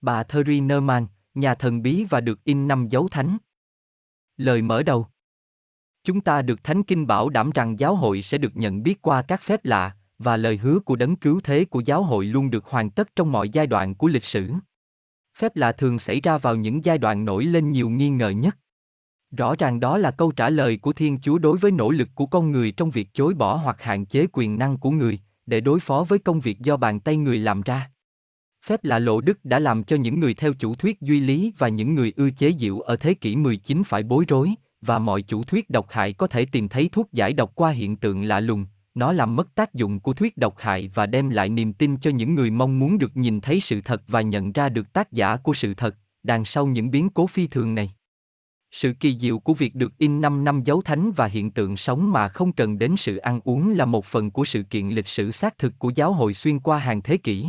Bà Theri Neumann, nhà thần bí và được in năm dấu thánh. Lời mở đầu Chúng ta được Thánh Kinh bảo đảm rằng giáo hội sẽ được nhận biết qua các phép lạ, và lời hứa của đấng cứu thế của giáo hội luôn được hoàn tất trong mọi giai đoạn của lịch sử. Phép lạ thường xảy ra vào những giai đoạn nổi lên nhiều nghi ngờ nhất. Rõ ràng đó là câu trả lời của Thiên Chúa đối với nỗ lực của con người trong việc chối bỏ hoặc hạn chế quyền năng của người, để đối phó với công việc do bàn tay người làm ra. Phép lạ lộ đức đã làm cho những người theo chủ thuyết duy lý và những người ưa chế diệu ở thế kỷ 19 phải bối rối, và mọi chủ thuyết độc hại có thể tìm thấy thuốc giải độc qua hiện tượng lạ lùng, nó làm mất tác dụng của thuyết độc hại và đem lại niềm tin cho những người mong muốn được nhìn thấy sự thật và nhận ra được tác giả của sự thật, đằng sau những biến cố phi thường này. Sự kỳ diệu của việc được in 5 năm dấu thánh và hiện tượng sống mà không cần đến sự ăn uống là một phần của sự kiện lịch sử xác thực của giáo hội xuyên qua hàng thế kỷ.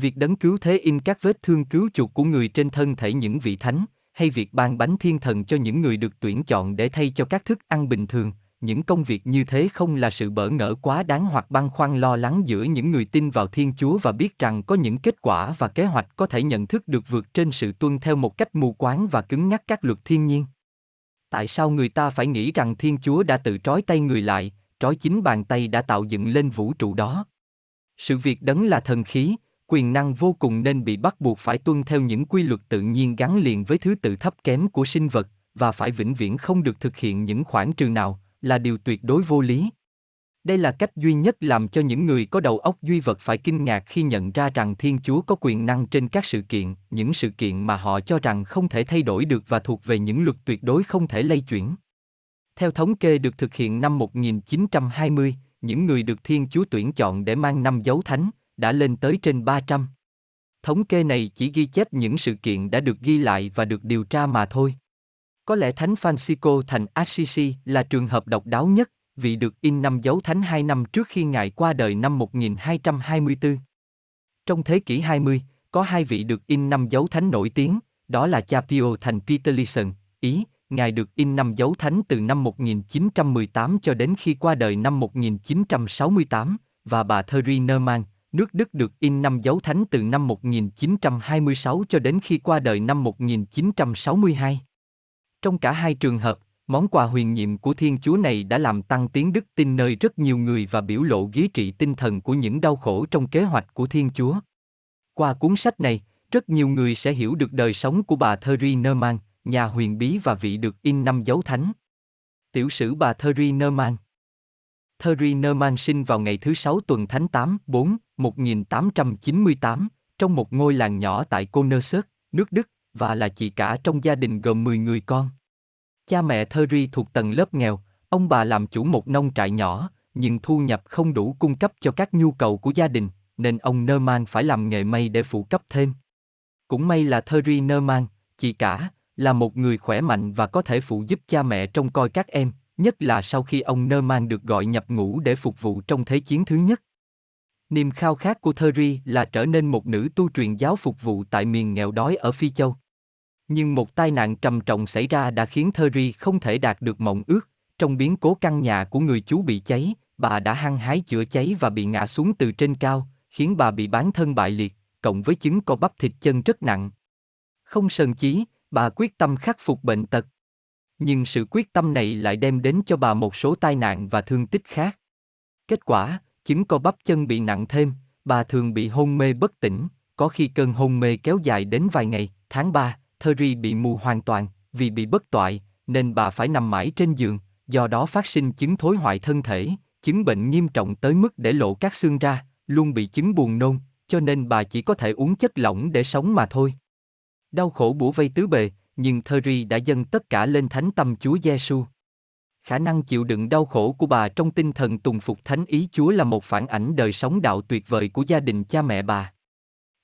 Việc đấng cứu thế in các vết thương cứu chuộc của người trên thân thể những vị thánh, hay việc ban bánh thiên thần cho những người được tuyển chọn để thay cho các thức ăn bình thường, những công việc như thế không là sự bỡ ngỡ quá đáng hoặc băn khoăn lo lắng giữa những người tin vào Thiên Chúa và biết rằng có những kết quả và kế hoạch có thể nhận thức được vượt trên sự tuân theo một cách mù quáng và cứng nhắc các luật thiên nhiên. Tại sao người ta phải nghĩ rằng Thiên Chúa đã tự trói tay người lại, trói chính bàn tay đã tạo dựng lên vũ trụ đó? Sự việc đấng là thần khí, quyền năng vô cùng nên bị bắt buộc phải tuân theo những quy luật tự nhiên gắn liền với thứ tự thấp kém của sinh vật, và phải vĩnh viễn không được thực hiện những khoản trừ nào, là điều tuyệt đối vô lý. Đây là cách duy nhất làm cho những người có đầu óc duy vật phải kinh ngạc khi nhận ra rằng Thiên Chúa có quyền năng trên các sự kiện, những sự kiện mà họ cho rằng không thể thay đổi được và thuộc về những luật tuyệt đối không thể lay chuyển. Theo thống kê được thực hiện năm 1920, những người được Thiên Chúa tuyển chọn để mang năm dấu thánh, đã lên tới trên 300. Thống kê này chỉ ghi chép những sự kiện đã được ghi lại và được điều tra mà thôi. Có lẽ Thánh Francisco thành Assisi là trường hợp độc đáo nhất, vì được in năm dấu thánh hai năm trước khi Ngài qua đời năm 1224. Trong thế kỷ 20, có hai vị được in năm dấu thánh nổi tiếng, đó là cha Pio thành Peterlison, Ý, Ngài được in năm dấu thánh từ năm 1918 cho đến khi qua đời năm 1968, và bà Thierry Nerman, nước Đức được in năm dấu thánh từ năm 1926 cho đến khi qua đời năm 1962. Trong cả hai trường hợp, món quà huyền nhiệm của Thiên Chúa này đã làm tăng tiếng đức tin nơi rất nhiều người và biểu lộ ghế trị tinh thần của những đau khổ trong kế hoạch của Thiên Chúa. Qua cuốn sách này, rất nhiều người sẽ hiểu được đời sống của bà Thierry Neumann, nhà huyền bí và vị được in năm dấu thánh. Tiểu sử bà Thierry Neumann Thierry Neumann sinh vào ngày thứ sáu tuần Thánh 8, 4, 1898, trong một ngôi làng nhỏ tại Konersert, nước Đức, và là chị cả trong gia đình gồm 10 người con. Cha mẹ Thierry thuộc tầng lớp nghèo, ông bà làm chủ một nông trại nhỏ, nhưng thu nhập không đủ cung cấp cho các nhu cầu của gia đình, nên ông Neumann phải làm nghề may để phụ cấp thêm. Cũng may là Thierry Neumann, chị cả, là một người khỏe mạnh và có thể phụ giúp cha mẹ trông coi các em, nhất là sau khi ông Neumann được gọi nhập ngũ để phục vụ trong Thế chiến thứ nhất. Niềm khao khát của Theri là trở nên một nữ tu truyền giáo phục vụ tại miền nghèo đói ở Phi Châu. Nhưng một tai nạn trầm trọng xảy ra đã khiến Theri không thể đạt được mộng ước. Trong biến cố căn nhà của người chú bị cháy, bà đã hăng hái chữa cháy và bị ngã xuống từ trên cao, khiến bà bị bán thân bại liệt, cộng với chứng co bắp thịt chân rất nặng. Không sờn chí, bà quyết tâm khắc phục bệnh tật. Nhưng sự quyết tâm này lại đem đến cho bà một số tai nạn và thương tích khác. Kết quả, chứng co bắp chân bị nặng thêm, bà thường bị hôn mê bất tỉnh, có khi cơn hôn mê kéo dài đến vài ngày, tháng 3, Thierry bị mù hoàn toàn, vì bị bất toại, nên bà phải nằm mãi trên giường, do đó phát sinh chứng thối hoại thân thể, chứng bệnh nghiêm trọng tới mức để lộ các xương ra, luôn bị chứng buồn nôn, cho nên bà chỉ có thể uống chất lỏng để sống mà thôi. Đau khổ bủa vây tứ bề, nhưng Theri đã dâng tất cả lên thánh tâm Chúa Giêsu. Khả năng chịu đựng đau khổ của bà trong tinh thần tùng phục thánh ý Chúa là một phản ảnh đời sống đạo tuyệt vời của gia đình cha mẹ bà.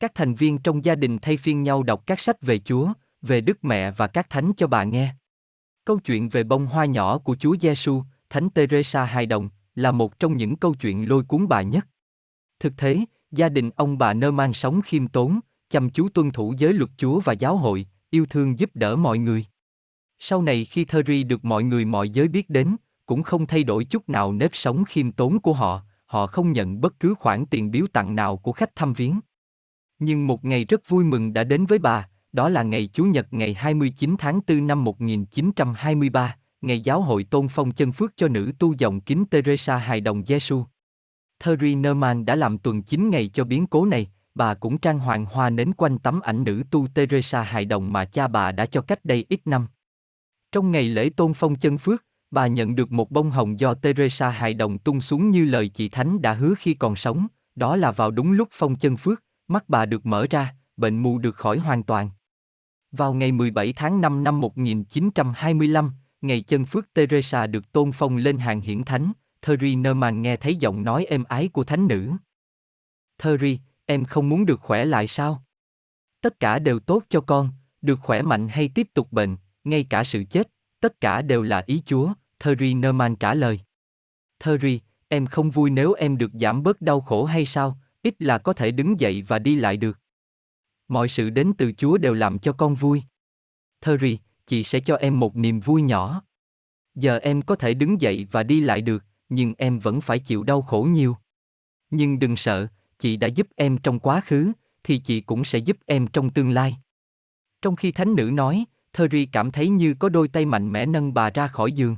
Các thành viên trong gia đình thay phiên nhau đọc các sách về Chúa, về Đức Mẹ và các thánh cho bà nghe. Câu chuyện về bông hoa nhỏ của Chúa Giêsu, Thánh Teresa hài đồng, là một trong những câu chuyện lôi cuốn bà nhất. Thực thế, gia đình ông bà nơ mang sống khiêm tốn, chăm chú tuân thủ giới luật Chúa và giáo hội, yêu thương giúp đỡ mọi người. Sau này khi Theri được mọi người mọi giới biết đến, cũng không thay đổi chút nào nếp sống khiêm tốn của họ, họ không nhận bất cứ khoản tiền biếu tặng nào của khách thăm viếng. Nhưng một ngày rất vui mừng đã đến với bà, đó là ngày Chủ nhật ngày 29 tháng 4 năm 1923, ngày giáo hội tôn phong chân phước cho nữ tu dòng kính Teresa hài đồng Giêsu. Thierry Norman đã làm tuần 9 ngày cho biến cố này, bà cũng trang hoàng hoa nến quanh tấm ảnh nữ tu Teresa hài đồng mà cha bà đã cho cách đây ít năm. Trong ngày lễ tôn phong chân phước, bà nhận được một bông hồng do Teresa hài đồng tung xuống như lời chị Thánh đã hứa khi còn sống, đó là vào đúng lúc phong chân phước, mắt bà được mở ra, bệnh mù được khỏi hoàn toàn. Vào ngày 17 tháng 5 năm 1925, ngày chân phước Teresa được tôn phong lên hàng hiển thánh, Theri Neumann nghe thấy giọng nói êm ái của thánh nữ. Theri em không muốn được khỏe lại sao? Tất cả đều tốt cho con, được khỏe mạnh hay tiếp tục bệnh, ngay cả sự chết, tất cả đều là ý Chúa, Thierry Norman trả lời. Thierry, em không vui nếu em được giảm bớt đau khổ hay sao, ít là có thể đứng dậy và đi lại được. Mọi sự đến từ Chúa đều làm cho con vui. Thierry, chị sẽ cho em một niềm vui nhỏ. Giờ em có thể đứng dậy và đi lại được, nhưng em vẫn phải chịu đau khổ nhiều. Nhưng đừng sợ, chị đã giúp em trong quá khứ, thì chị cũng sẽ giúp em trong tương lai. Trong khi thánh nữ nói, Theri cảm thấy như có đôi tay mạnh mẽ nâng bà ra khỏi giường.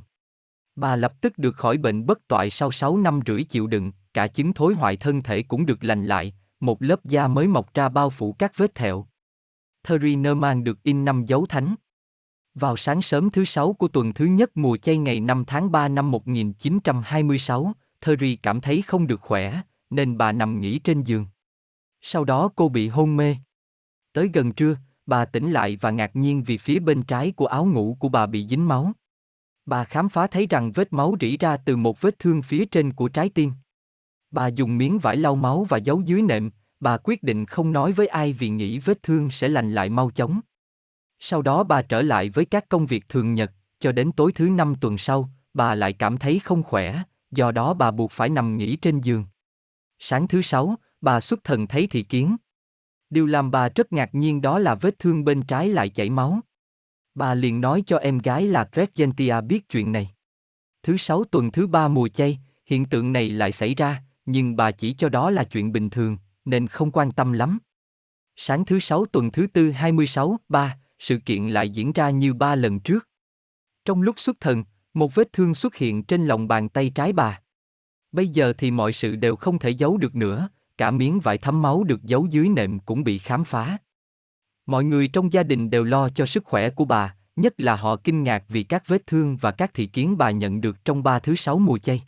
Bà lập tức được khỏi bệnh bất toại sau 6 năm rưỡi chịu đựng, cả chứng thối hoại thân thể cũng được lành lại, một lớp da mới mọc ra bao phủ các vết thẹo. Theri nơ mang được in năm dấu thánh. Vào sáng sớm thứ sáu của tuần thứ nhất mùa chay ngày 5 tháng 3 năm 1926, Theri cảm thấy không được khỏe, nên bà nằm nghỉ trên giường. Sau đó cô bị hôn mê. Tới gần trưa, bà tỉnh lại và ngạc nhiên vì phía bên trái của áo ngủ của bà bị dính máu. Bà khám phá thấy rằng vết máu rỉ ra từ một vết thương phía trên của trái tim. Bà dùng miếng vải lau máu và giấu dưới nệm, bà quyết định không nói với ai vì nghĩ vết thương sẽ lành lại mau chóng. Sau đó bà trở lại với các công việc thường nhật, cho đến tối thứ năm tuần sau, bà lại cảm thấy không khỏe, do đó bà buộc phải nằm nghỉ trên giường. Sáng thứ sáu, bà xuất thần thấy thị kiến. Điều làm bà rất ngạc nhiên đó là vết thương bên trái lại chảy máu. Bà liền nói cho em gái là Crescentia biết chuyện này. Thứ sáu tuần thứ ba mùa chay, hiện tượng này lại xảy ra, nhưng bà chỉ cho đó là chuyện bình thường, nên không quan tâm lắm. Sáng thứ sáu tuần thứ tư 26, ba, sự kiện lại diễn ra như ba lần trước. Trong lúc xuất thần, một vết thương xuất hiện trên lòng bàn tay trái bà. Bây giờ thì mọi sự đều không thể giấu được nữa, cả miếng vải thấm máu được giấu dưới nệm cũng bị khám phá. Mọi người trong gia đình đều lo cho sức khỏe của bà, nhất là họ kinh ngạc vì các vết thương và các thị kiến bà nhận được trong ba thứ sáu mùa chay.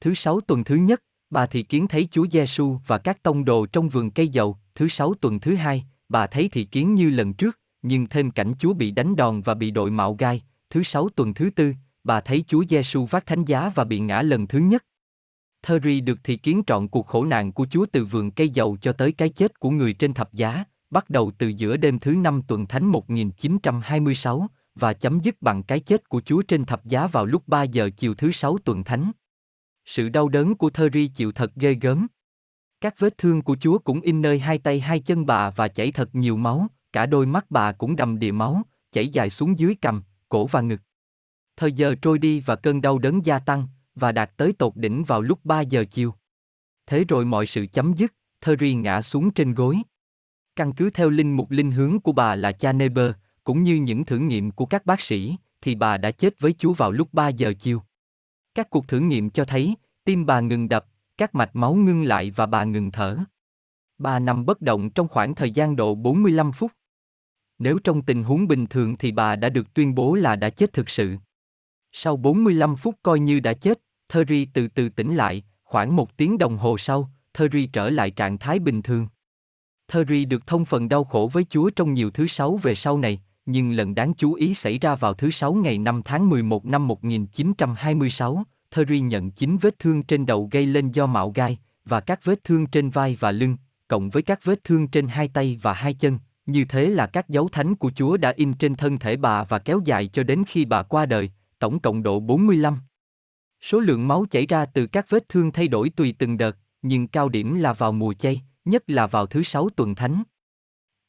Thứ sáu tuần thứ nhất, bà thị kiến thấy Chúa Giêsu và các tông đồ trong vườn cây dầu. Thứ sáu tuần thứ hai, bà thấy thị kiến như lần trước, nhưng thêm cảnh Chúa bị đánh đòn và bị đội mạo gai. Thứ sáu tuần thứ tư, bà thấy Chúa Giêsu vác thánh giá và bị ngã lần thứ nhất. Theri được thị kiến trọn cuộc khổ nạn của Chúa từ vườn cây dầu cho tới cái chết của người trên thập giá, bắt đầu từ giữa đêm thứ năm tuần thánh 1926 và chấm dứt bằng cái chết của Chúa trên thập giá vào lúc 3 giờ chiều thứ sáu tuần thánh. Sự đau đớn của Theri chịu thật ghê gớm. Các vết thương của Chúa cũng in nơi hai tay hai chân bà và chảy thật nhiều máu, cả đôi mắt bà cũng đầm đìa máu, chảy dài xuống dưới cằm, cổ và ngực. Thời giờ trôi đi và cơn đau đớn gia tăng, và đạt tới tột đỉnh vào lúc 3 giờ chiều. Thế rồi mọi sự chấm dứt, Thierry ngã xuống trên gối. Căn cứ theo linh mục linh hướng của bà là cha Neber, cũng như những thử nghiệm của các bác sĩ, thì bà đã chết với chú vào lúc 3 giờ chiều. Các cuộc thử nghiệm cho thấy, tim bà ngừng đập, các mạch máu ngưng lại và bà ngừng thở. Bà nằm bất động trong khoảng thời gian độ 45 phút. Nếu trong tình huống bình thường thì bà đã được tuyên bố là đã chết thực sự. Sau 45 phút coi như đã chết, Theri từ từ tỉnh lại, khoảng một tiếng đồng hồ sau, Theri trở lại trạng thái bình thường. Theri được thông phần đau khổ với Chúa trong nhiều thứ sáu về sau này, nhưng lần đáng chú ý xảy ra vào thứ sáu ngày 5 tháng 11 năm 1926, Theri nhận chín vết thương trên đầu gây lên do mạo gai, và các vết thương trên vai và lưng, cộng với các vết thương trên hai tay và hai chân, như thế là các dấu thánh của Chúa đã in trên thân thể bà và kéo dài cho đến khi bà qua đời, tổng cộng độ 45. Số lượng máu chảy ra từ các vết thương thay đổi tùy từng đợt, nhưng cao điểm là vào mùa chay, nhất là vào thứ sáu tuần thánh.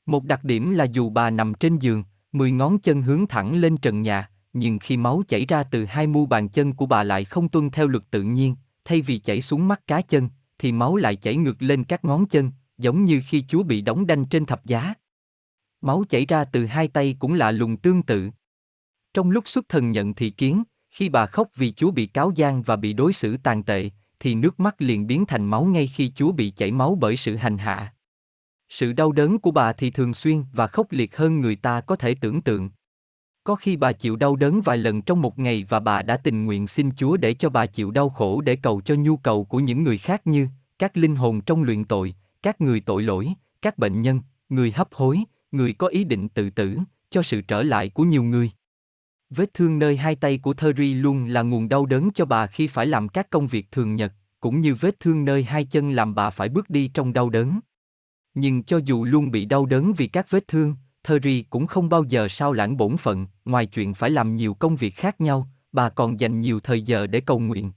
Một đặc điểm là dù bà nằm trên giường, 10 ngón chân hướng thẳng lên trần nhà, nhưng khi máu chảy ra từ hai mu bàn chân của bà lại không tuân theo luật tự nhiên, thay vì chảy xuống mắt cá chân, thì máu lại chảy ngược lên các ngón chân, giống như khi Chúa bị đóng đanh trên thập giá. Máu chảy ra từ hai tay cũng lạ lùng tương tự. Trong lúc xuất thần nhận thị kiến, khi bà khóc vì Chúa bị cáo gian và bị đối xử tàn tệ, thì nước mắt liền biến thành máu ngay khi Chúa bị chảy máu bởi sự hành hạ. Sự đau đớn của bà thì thường xuyên và khốc liệt hơn người ta có thể tưởng tượng. Có khi bà chịu đau đớn vài lần trong một ngày và bà đã tình nguyện xin Chúa để cho bà chịu đau khổ để cầu cho nhu cầu của những người khác như các linh hồn trong luyện tội, các người tội lỗi, các bệnh nhân, người hấp hối, người có ý định tự tử, cho sự trở lại của nhiều người. Vết thương nơi hai tay của Thurry luôn là nguồn đau đớn cho bà khi phải làm các công việc thường nhật, cũng như vết thương nơi hai chân làm bà phải bước đi trong đau đớn. Nhưng cho dù luôn bị đau đớn vì các vết thương, Thurry cũng không bao giờ sao lãng bổn phận, ngoài chuyện phải làm nhiều công việc khác nhau, bà còn dành nhiều thời giờ để cầu nguyện.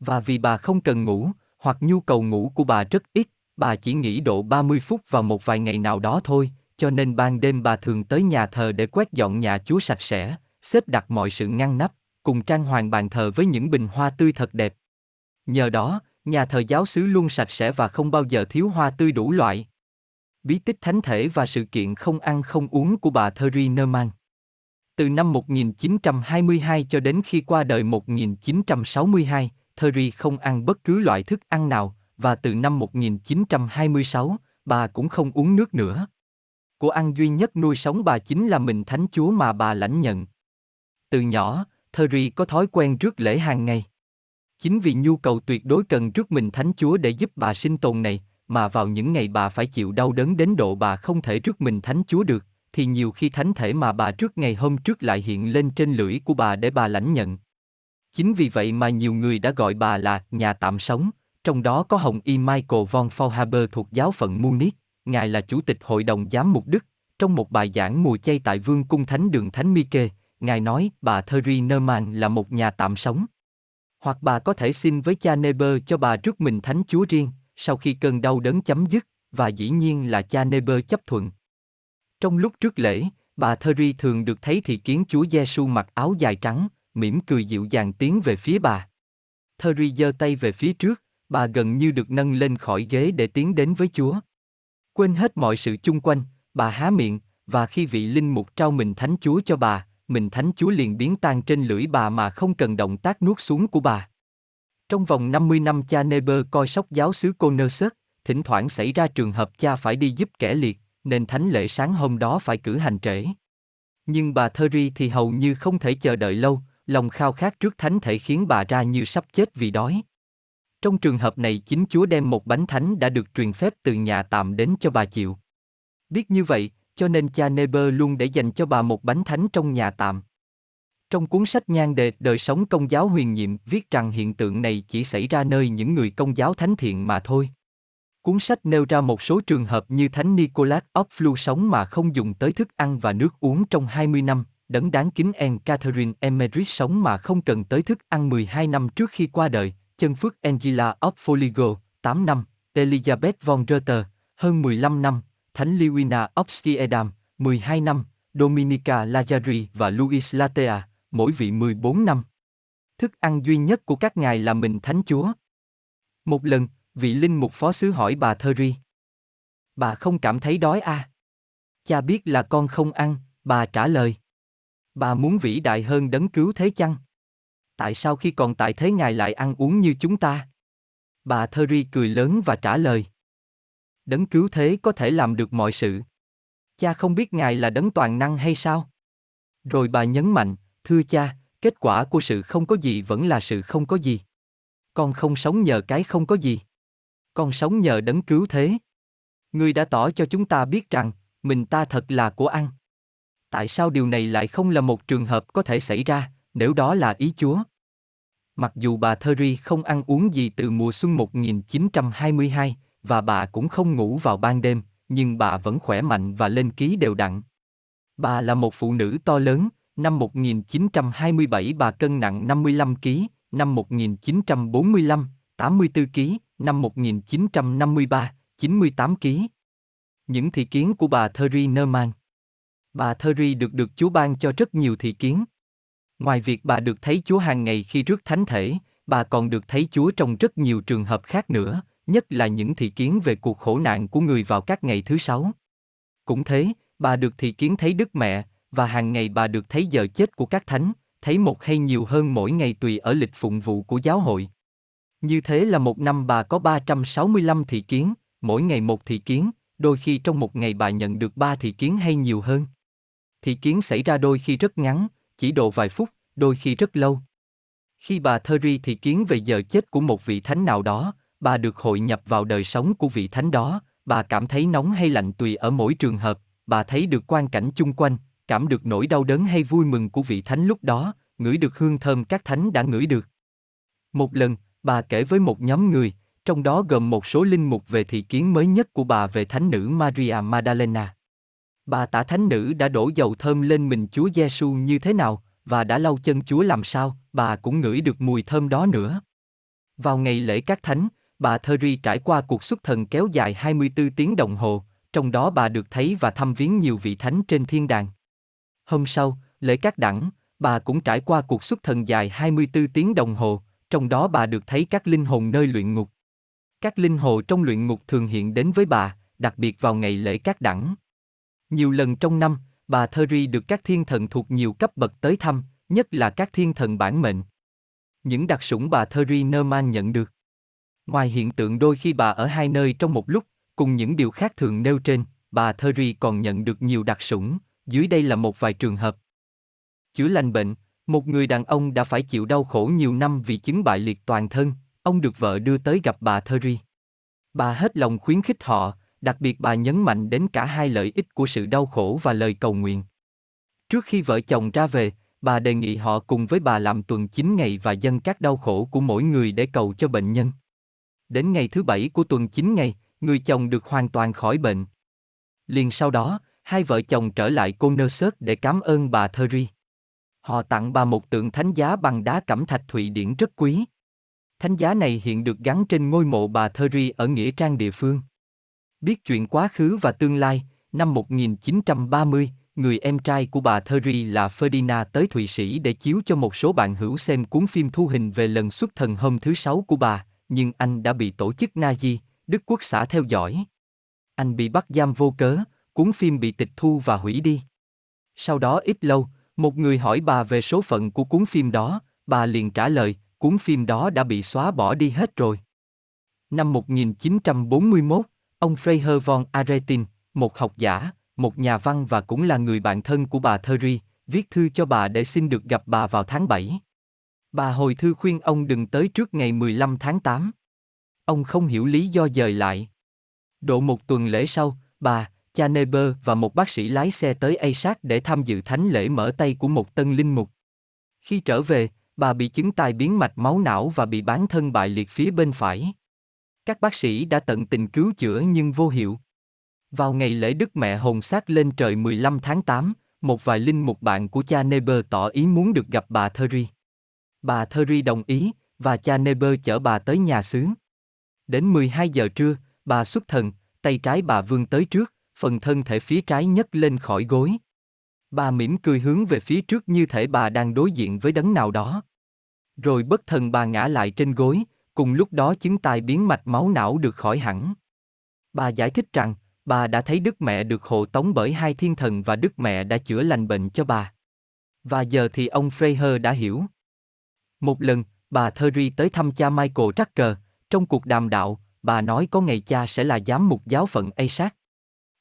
Và vì bà không cần ngủ, hoặc nhu cầu ngủ của bà rất ít, bà chỉ nghỉ độ 30 phút vào một vài ngày nào đó thôi, cho nên ban đêm bà thường tới nhà thờ để quét dọn nhà Chúa sạch sẽ, xếp đặt mọi sự ngăn nắp, cùng trang hoàng bàn thờ với những bình hoa tươi thật đẹp. Nhờ đó, nhà thờ giáo xứ luôn sạch sẽ và không bao giờ thiếu hoa tươi đủ loại. Bí tích thánh thể và sự kiện không ăn không uống của bà Thurry Nerman. Từ năm 1922 cho đến khi qua đời 1962, Thurry không ăn bất cứ loại thức ăn nào, và từ năm 1926, bà cũng không uống nước nữa. Của ăn duy nhất nuôi sống bà chính là mình thánh chúa mà bà lãnh nhận. Từ nhỏ, Thurry có thói quen rước lễ hàng ngày. Chính vì nhu cầu tuyệt đối cần rước mình thánh chúa để giúp bà sinh tồn này, mà vào những ngày bà phải chịu đau đớn đến độ bà không thể rước mình thánh chúa được, thì nhiều khi thánh thể mà bà trước ngày hôm trước lại hiện lên trên lưỡi của bà để bà lãnh nhận. Chính vì vậy mà nhiều người đã gọi bà là nhà tạm sống, trong đó có Hồng Y Michael von Faulhaber thuộc giáo phận Munich, ngài là chủ tịch hội đồng giám mục Đức. Trong một bài giảng mùa chay tại Vương cung Thánh đường Thánh Mike, ngài nói bà Thurry Norman là một nhà tạm sống. Hoặc bà có thể xin với cha Neber cho bà rước mình thánh chúa riêng, sau khi cơn đau đớn chấm dứt, và dĩ nhiên là cha Neber chấp thuận. Trong lúc trước lễ, bà Thurry thường được thấy thị kiến Chúa Giêsu mặc áo dài trắng, mỉm cười dịu dàng tiến về phía bà. Thurry giơ tay về phía trước, bà gần như được nâng lên khỏi ghế để tiến đến với Chúa. Quên hết mọi sự chung quanh, bà há miệng, và khi vị linh mục trao mình thánh Chúa cho bà, mình thánh Chúa liền biến tan trên lưỡi bà mà không cần động tác nuốt xuống của bà. Trong vòng 50 năm cha Neber coi sóc giáo xứ Conerset, thỉnh thoảng xảy ra trường hợp cha phải đi giúp kẻ liệt, nên thánh lễ sáng hôm đó phải cử hành trễ. Nhưng bà Thurry thì hầu như không thể chờ đợi lâu, lòng khao khát trước thánh thể khiến bà ra như sắp chết vì đói. Trong trường hợp này chính Chúa đem một bánh thánh đã được truyền phép từ nhà tạm đến cho bà chịu. Biết như vậy, cho nên cha Neber luôn để dành cho bà một bánh thánh trong nhà tạm. Trong cuốn sách nhan đề Đời sống công giáo huyền nhiệm viết rằng hiện tượng này chỉ xảy ra nơi những người công giáo thánh thiện mà thôi. Cuốn sách nêu ra một số trường hợp như Thánh Nicholas of Flu sống mà không dùng tới thức ăn và nước uống trong 20 năm, đấng đáng kính Anne Catherine Emmerich sống mà không cần tới thức ăn 12 năm trước khi qua đời, chân phước Angela Opfoligo 8 năm, Elizabeth von Rutter, hơn 15 năm, Thánh Liwina of 12 năm, Dominica Lazari và Luis Latea, mỗi vị 14 năm. Thức ăn duy nhất của các ngài là mình Thánh Chúa. Một lần, vị linh mục phó sứ hỏi bà Thurry. Bà không cảm thấy đói à? Cha biết là con không ăn, bà trả lời. Bà muốn vĩ đại hơn đấng cứu thế chăng? Tại sao khi còn tại thế ngài lại ăn uống như chúng ta? Bà Thurry cười lớn và trả lời. Đấng cứu thế có thể làm được mọi sự. Cha không biết ngài là đấng toàn năng hay sao? Rồi bà nhấn mạnh, thưa cha, kết quả của sự không có gì vẫn là sự không có gì. Con không sống nhờ cái không có gì. Con sống nhờ đấng cứu thế. Ngươi đã tỏ cho chúng ta biết rằng, mình ta thật là của ăn. Tại sao điều này lại không là một trường hợp có thể xảy ra, nếu đó là ý Chúa? Mặc dù bà Thurry không ăn uống gì từ mùa xuân 1922, và bà cũng không ngủ vào ban đêm, nhưng bà vẫn khỏe mạnh và lên ký đều đặn. Bà là một phụ nữ to lớn, năm 1927 bà cân nặng 55 kg, năm 1945, 84 kg, năm 1953, 98 kg. Những thị kiến của bà Thurry Nerman. Bà Thurry được được Chúa ban cho rất nhiều thị kiến. Ngoài việc bà được thấy Chúa hàng ngày khi rước thánh thể, bà còn được thấy Chúa trong rất nhiều trường hợp khác nữa, nhất là những thị kiến về cuộc khổ nạn của người vào các ngày thứ sáu. Cũng thế, bà được thị kiến thấy Đức Mẹ, và hàng ngày bà được thấy giờ chết của các thánh, thấy một hay nhiều hơn mỗi ngày tùy ở lịch phụng vụ của giáo hội. Như thế là một năm bà có 365 thị kiến, mỗi ngày một thị kiến, đôi khi trong một ngày bà nhận được ba thị kiến hay nhiều hơn. Thị kiến xảy ra đôi khi rất ngắn, chỉ độ vài phút, đôi khi rất lâu. Khi bà Theri thị kiến về giờ chết của một vị thánh nào đó, bà được hội nhập vào đời sống của vị thánh đó, bà cảm thấy nóng hay lạnh tùy ở mỗi trường hợp, bà thấy được quan cảnh chung quanh, cảm được nỗi đau đớn hay vui mừng của vị thánh lúc đó, ngửi được hương thơm các thánh đã ngửi được. Một lần, bà kể với một nhóm người, trong đó gồm một số linh mục về thị kiến mới nhất của bà về thánh nữ Maria Magdalena. Bà tả thánh nữ đã đổ dầu thơm lên mình Chúa Giêsu như thế nào, và đã lau chân Chúa làm sao, bà cũng ngửi được mùi thơm đó nữa. Vào ngày lễ các thánh, bà Theri trải qua cuộc xuất thần kéo dài 24 tiếng đồng hồ, trong đó bà được thấy và thăm viếng nhiều vị thánh trên thiên đàng. Hôm sau, lễ các đẳng, bà cũng trải qua cuộc xuất thần dài 24 tiếng đồng hồ, trong đó bà được thấy các linh hồn nơi luyện ngục. Các linh hồn trong luyện ngục thường hiện đến với bà, đặc biệt vào ngày lễ các đẳng. Nhiều lần trong năm, bà Theri được các thiên thần thuộc nhiều cấp bậc tới thăm, nhất là các thiên thần bản mệnh. Những đặc sủng bà Theri Nerman nhận được. Ngoài hiện tượng đôi khi bà ở hai nơi trong một lúc, cùng những điều khác thường nêu trên, bà Thury còn nhận được nhiều đặc sủng, dưới đây là một vài trường hợp. Chữa lành bệnh, một người đàn ông đã phải chịu đau khổ nhiều năm vì chứng bại liệt toàn thân, ông được vợ đưa tới gặp bà Thury. Bà hết lòng khuyến khích họ, đặc biệt bà nhấn mạnh đến cả hai lợi ích của sự đau khổ và lời cầu nguyện. Trước khi vợ chồng ra về, bà đề nghị họ cùng với bà làm tuần 9 ngày và dâng các đau khổ của mỗi người để cầu cho bệnh nhân. Đến ngày thứ bảy của tuần 9 ngày, người chồng được hoàn toàn khỏi bệnh. Liền sau đó, hai vợ chồng trở lại Connersut để cảm ơn bà Theri. Họ tặng bà một tượng thánh giá bằng đá cẩm thạch Thụy Điển rất quý. Thánh giá này hiện được gắn trên ngôi mộ bà Theri ở Nghĩa Trang địa phương. Biết chuyện quá khứ và tương lai, năm 1930, người em trai của bà Theri là Ferdinand tới Thụy Sĩ để chiếu cho một số bạn hữu xem cuốn phim thu hình về lần xuất thần hôm thứ sáu của bà, nhưng anh đã bị tổ chức Nazi, Đức Quốc xã theo dõi. Anh bị bắt giam vô cớ, cuốn phim bị tịch thu và hủy đi. Sau đó ít lâu, một người hỏi bà về số phận của cuốn phim đó, bà liền trả lời, cuốn phim đó đã bị xóa bỏ đi hết rồi. Năm 1941, ông Freiherr von Aretin, một học giả, một nhà văn và cũng là người bạn thân của bà Theri, viết thư cho bà để xin được gặp bà vào tháng 7. Bà hồi thư khuyên ông đừng tới trước ngày 15 tháng 8. Ông không hiểu lý do dời lại. Độ một tuần lễ sau, bà, cha Neber và một bác sĩ lái xe tới Aysat để tham dự thánh lễ mở tay của một tân linh mục. Khi trở về, bà bị chứng tai biến mạch máu não và bị bán thân bại liệt phía bên phải. Các bác sĩ đã tận tình cứu chữa nhưng vô hiệu. Vào ngày lễ Đức Mẹ hồn xác lên trời 15 tháng 8, một vài linh mục bạn của cha Neber tỏ ý muốn được gặp bà Theri. Bà Theri đồng ý, và cha Neber chở bà tới nhà xứ. Đến 12 giờ trưa, bà xuất thần, tay trái bà vươn tới trước, phần thân thể phía trái nhấc lên khỏi gối. Bà mỉm cười hướng về phía trước như thể bà đang đối diện với đấng nào đó. Rồi bất thần bà ngã lại trên gối, cùng lúc đó chứng tai biến mạch máu não được khỏi hẳn. Bà giải thích rằng, bà đã thấy Đức Mẹ được hộ tống bởi hai thiên thần và Đức Mẹ đã chữa lành bệnh cho bà. Và giờ thì ông Freyher đã hiểu. Một lần, bà Theri tới thăm cha Michael Tracker, trong cuộc đàm đạo, bà nói có ngày cha sẽ là giám mục giáo phận Asat.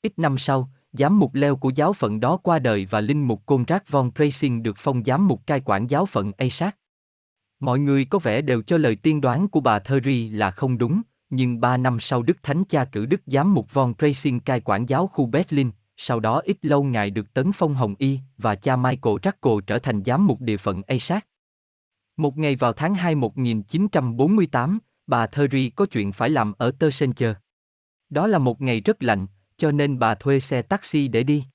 Ít năm sau, giám mục leo của giáo phận đó qua đời và linh mục Conrad von Preysing được phong giám mục cai quản giáo phận Asat. Mọi người có vẻ đều cho lời tiên đoán của bà Theri là không đúng, nhưng ba năm sau Đức Thánh Cha cử Đức Giám mục von Preysing cai quản giáo khu Berlin, sau đó ít lâu ngài được tấn phong Hồng Y và cha Michael Trackle trở thành giám mục địa phận Asat. Một ngày vào tháng 2 1948, bà Theri có chuyện phải làm ở Tersencher. Đó là một ngày rất lạnh, cho nên bà thuê xe taxi để đi.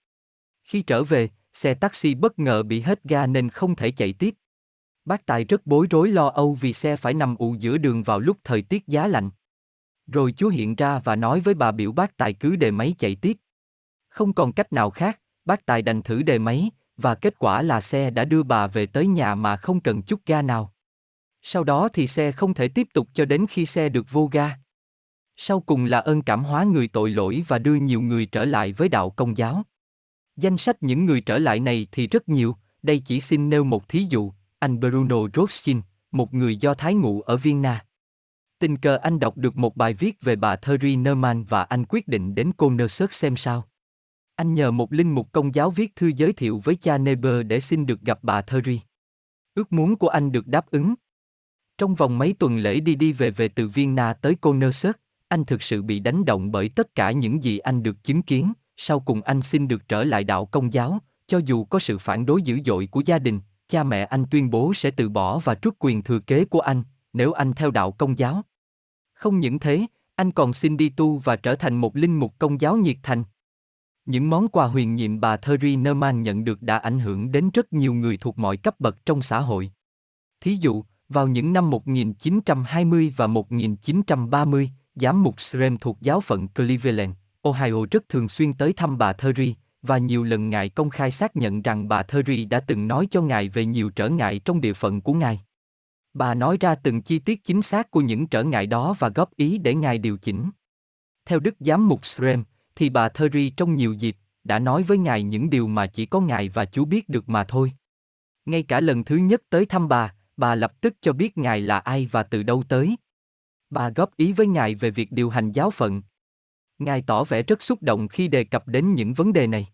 Khi trở về, xe taxi bất ngờ bị hết ga nên không thể chạy tiếp. Bác Tài rất bối rối lo âu vì xe phải nằm ụ giữa đường vào lúc thời tiết giá lạnh. Rồi Chúa hiện ra và nói với bà biểu bác Tài cứ đề máy chạy tiếp. Không còn cách nào khác, bác Tài đành thử đề máy, và kết quả là xe đã đưa bà về tới nhà mà không cần chút ga nào. Sau đó thì xe không thể tiếp tục cho đến khi xe được vô ga. Sau cùng là ơn cảm hóa người tội lỗi và đưa nhiều người trở lại với đạo công giáo. Danh sách những người trở lại này thì rất nhiều, đây chỉ xin nêu một thí dụ, anh Bruno Rothschild, một người Do Thái ngụ ở Vienna. Tình cờ anh đọc được một bài viết về bà Thierry Neumann và anh quyết định đến Connersert xem sao. Anh nhờ một linh mục công giáo viết thư giới thiệu với cha Neber để xin được gặp bà Thury. Ước muốn của anh được đáp ứng. Trong vòng mấy tuần lễ đi đi về về từ Vienna tới Connersert, anh thực sự bị đánh động bởi tất cả những gì anh được chứng kiến, sau cùng anh xin được trở lại đạo công giáo, cho dù có sự phản đối dữ dội của gia đình, cha mẹ anh tuyên bố sẽ từ bỏ và trút quyền thừa kế của anh, nếu anh theo đạo công giáo. Không những thế, anh còn xin đi tu và trở thành một linh mục công giáo nhiệt thành. Những món quà huyền nhiệm bà Thierry Neumann nhận được đã ảnh hưởng đến rất nhiều người thuộc mọi cấp bậc trong xã hội. Thí dụ, vào những năm 1920 và 1930, giám mục Srem thuộc giáo phận Cleveland, Ohio rất thường xuyên tới thăm bà Thierry, và nhiều lần ngài công khai xác nhận rằng bà Thierry đã từng nói cho ngài về nhiều trở ngại trong địa phận của ngài. Bà nói ra từng chi tiết chính xác của những trở ngại đó và góp ý để ngài điều chỉnh. Theo Đức Giám mục Srem, thì bà Thierry trong nhiều dịp đã nói với ngài những điều mà chỉ có ngài và chú biết được mà thôi. Ngay cả lần thứ nhất tới thăm bà, bà lập tức cho biết ngài là ai và từ đâu tới. Bà góp ý với ngài về việc điều hành giáo phận. Ngài tỏ vẻ rất xúc động khi đề cập đến những vấn đề này.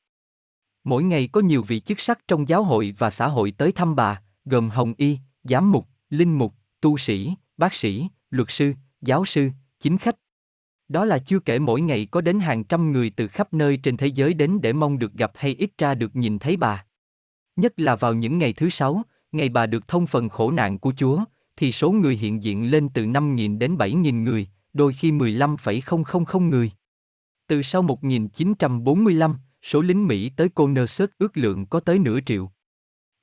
Mỗi ngày có nhiều vị chức sắc trong giáo hội và xã hội tới thăm bà, gồm hồng y, giám mục, linh mục, tu sĩ, bác sĩ, luật sư, giáo sư, chính khách. Đó là chưa kể mỗi ngày có đến hàng trăm người từ khắp nơi trên thế giới đến để mong được gặp hay ít ra được nhìn thấy bà. Nhất là vào những ngày thứ sáu, ngày bà được thông phần khổ nạn của Chúa, thì số người hiện diện lên từ 5.000 đến 7.000 người, đôi khi 15,000 người. Từ sau 1945, số lính Mỹ tới Connersert ước lượng có tới nửa triệu.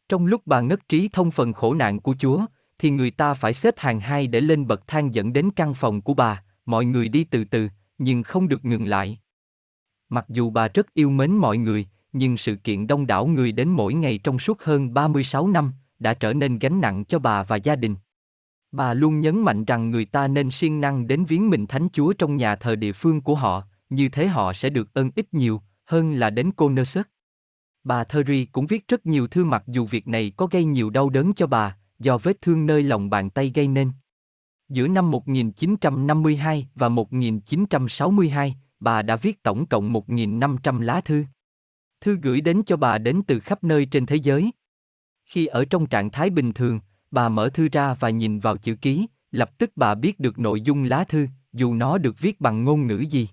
Trong lúc bà ngất trí thông phần khổ nạn của Chúa, thì người ta phải xếp hàng hai để lên bậc thang dẫn đến căn phòng của bà, mọi người đi từ từ, nhưng không được ngừng lại. Mặc dù bà rất yêu mến mọi người, nhưng sự kiện đông đảo người đến mỗi ngày trong suốt hơn 36 năm đã trở nên gánh nặng cho bà và gia đình. Bà luôn nhấn mạnh rằng người ta nên siêng năng đến viếng mình Thánh Chúa trong nhà thờ địa phương của họ, như thế họ sẽ được ơn ít nhiều, hơn là đến cô nơ sức. Bà Thierry cũng viết rất nhiều thư mặc dù việc này có gây nhiều đau đớn cho bà, do vết thương nơi lòng bàn tay gây nên. Giữa năm 1952 và 1962, bà đã viết tổng cộng 1.500 lá thư. Thư gửi đến cho bà đến từ khắp nơi trên thế giới. Khi ở trong trạng thái bình thường, bà mở thư ra và nhìn vào chữ ký, lập tức bà biết được nội dung lá thư, dù nó được viết bằng ngôn ngữ gì.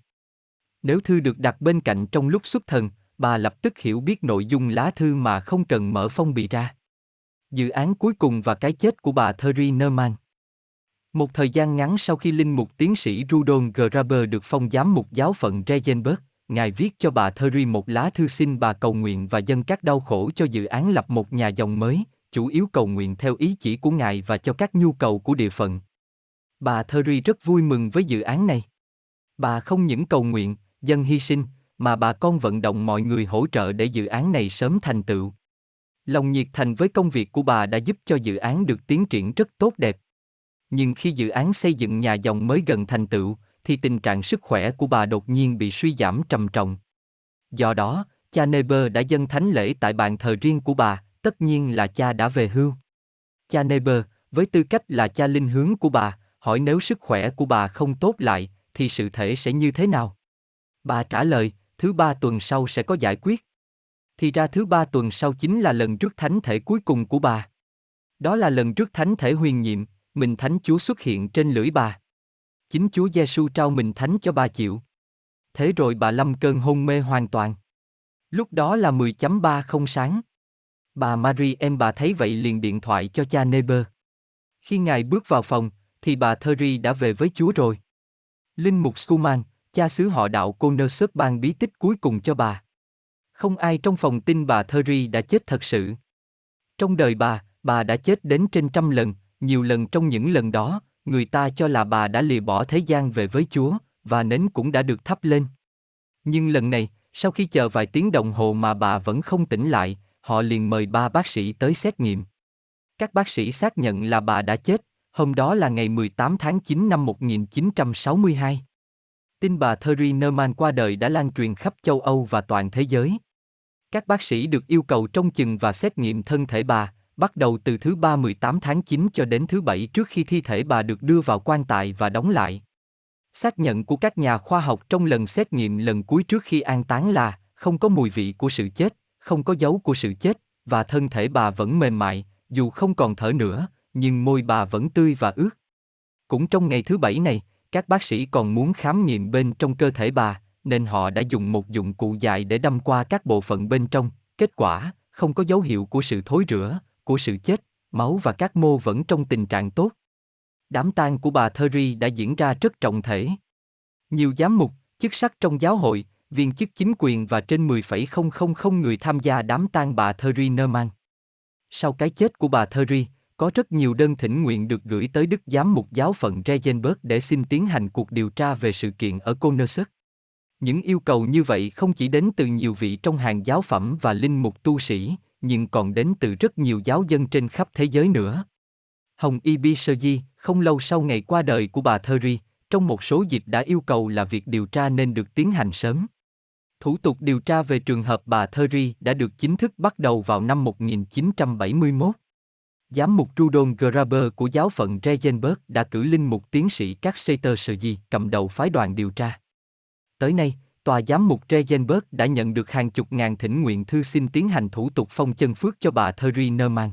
Nếu thư được đặt bên cạnh trong lúc xuất thần, bà lập tức hiểu biết nội dung lá thư mà không cần mở phong bì ra. Dự án cuối cùng và cái chết của bà Thierry Neumann. Một thời gian ngắn sau khi linh mục tiến sĩ Rudolf Graber được phong giám mục giáo phận Regenberg, ngài viết cho bà Thury một lá thư xin bà cầu nguyện và dâng các đau khổ cho dự án lập một nhà dòng mới, chủ yếu cầu nguyện theo ý chỉ của ngài và cho các nhu cầu của địa phận. Bà Thury rất vui mừng với dự án này. Bà không những cầu nguyện, dân hy sinh, mà bà con vận động mọi người hỗ trợ để dự án này sớm thành tựu. Lòng nhiệt thành với công việc của bà đã giúp cho dự án được tiến triển rất tốt đẹp. Nhưng khi dự án xây dựng nhà dòng mới gần thành tựu, thì tình trạng sức khỏe của bà đột nhiên bị suy giảm trầm trọng. Do đó, cha Neber đã dâng thánh lễ tại bàn thờ riêng của bà, tất nhiên là cha đã về hưu. Cha Neber, với tư cách là cha linh hướng của bà, hỏi nếu sức khỏe của bà không tốt lại, thì sự thể sẽ như thế nào? Bà trả lời, thứ ba tuần sau sẽ có giải quyết. Thì ra thứ ba tuần sau chính là lần rước thánh thể cuối cùng của bà. Đó là lần rước thánh thể huyền nhiệm, mình thánh Chúa xuất hiện trên lưỡi bà. Chính Chúa Giêsu trao mình thánh cho bà chịu. Thế rồi bà lâm cơn hôn mê hoàn toàn. Lúc đó là 10.30 không sáng. Bà Marie em bà thấy vậy liền điện thoại cho cha Neber. Khi ngài bước vào phòng, thì bà Theri đã về với Chúa rồi. Linh mục Schumann, cha xứ họ đạo cô nơ sớt ban bí tích cuối cùng cho bà. Không ai trong phòng tin bà Theri đã chết thật sự. Trong đời bà, bà đã chết đến trên trăm lần, nhiều lần trong những lần đó, người ta cho là bà đã lìa bỏ thế gian về với Chúa, và nến cũng đã được thắp lên. Nhưng lần này, sau khi chờ vài tiếng đồng hồ mà bà vẫn không tỉnh lại, họ liền mời ba bác sĩ tới xét nghiệm. Các bác sĩ xác nhận là bà đã chết, hôm đó là ngày 18 tháng 9 năm 1962. Tin bà Thierry Neumann qua đời đã lan truyền khắp châu Âu và toàn thế giới. Các bác sĩ được yêu cầu trông chừng và xét nghiệm thân thể bà, bắt đầu từ thứ ba 18 tháng 9 cho đến thứ bảy trước khi thi thể bà được đưa vào quan tài và đóng lại. Xác nhận của các nhà khoa học trong lần xét nghiệm lần cuối trước khi an táng là không có mùi vị của sự chết, không có dấu của sự chết, và thân thể bà vẫn mềm mại, dù không còn thở nữa, nhưng môi bà vẫn tươi và ướt. Cũng trong ngày thứ bảy này, các bác sĩ còn muốn khám nghiệm bên trong cơ thể bà, nên họ đã dùng một dụng cụ dài để đâm qua các bộ phận bên trong. Kết quả, không có dấu hiệu của sự thối rữa, của sự chết, máu và các mô vẫn trong tình trạng tốt. Đám tang của bà Thurry đã diễn ra rất trọng thể. Nhiều giám mục, chức sắc trong giáo hội, viên chức chính quyền và trên 10,000 người tham gia đám tang bà Thurry Nerman. Sau cái chết của bà Thurry, có rất nhiều đơn thỉnh nguyện được gửi tới Đức Giám mục giáo phận Regenberg để xin tiến hành cuộc điều tra về sự kiện ở Konersuk. Những yêu cầu như vậy không chỉ đến từ nhiều vị trong hàng giáo phẩm và linh mục tu sĩ, nhưng còn đến từ rất nhiều giáo dân trên khắp thế giới nữa. Hồng Ibisoji, không lâu sau ngày qua đời của bà Theri trong một số dịp đã yêu cầu là việc điều tra nên được tiến hành sớm. Thủ tục điều tra về trường hợp bà Theri đã được chính thức bắt đầu vào năm 1971. Giám mục Rudolf Graber của giáo phận Regenberg đã cử linh mục tiến sĩ các Seiter Sergi cầm đầu phái đoàn điều tra. Tới nay, tòa giám mục Regenberg đã nhận được hàng chục ngàn thỉnh nguyện thư xin tiến hành thủ tục phong chân phước cho bà Thierry Neumann.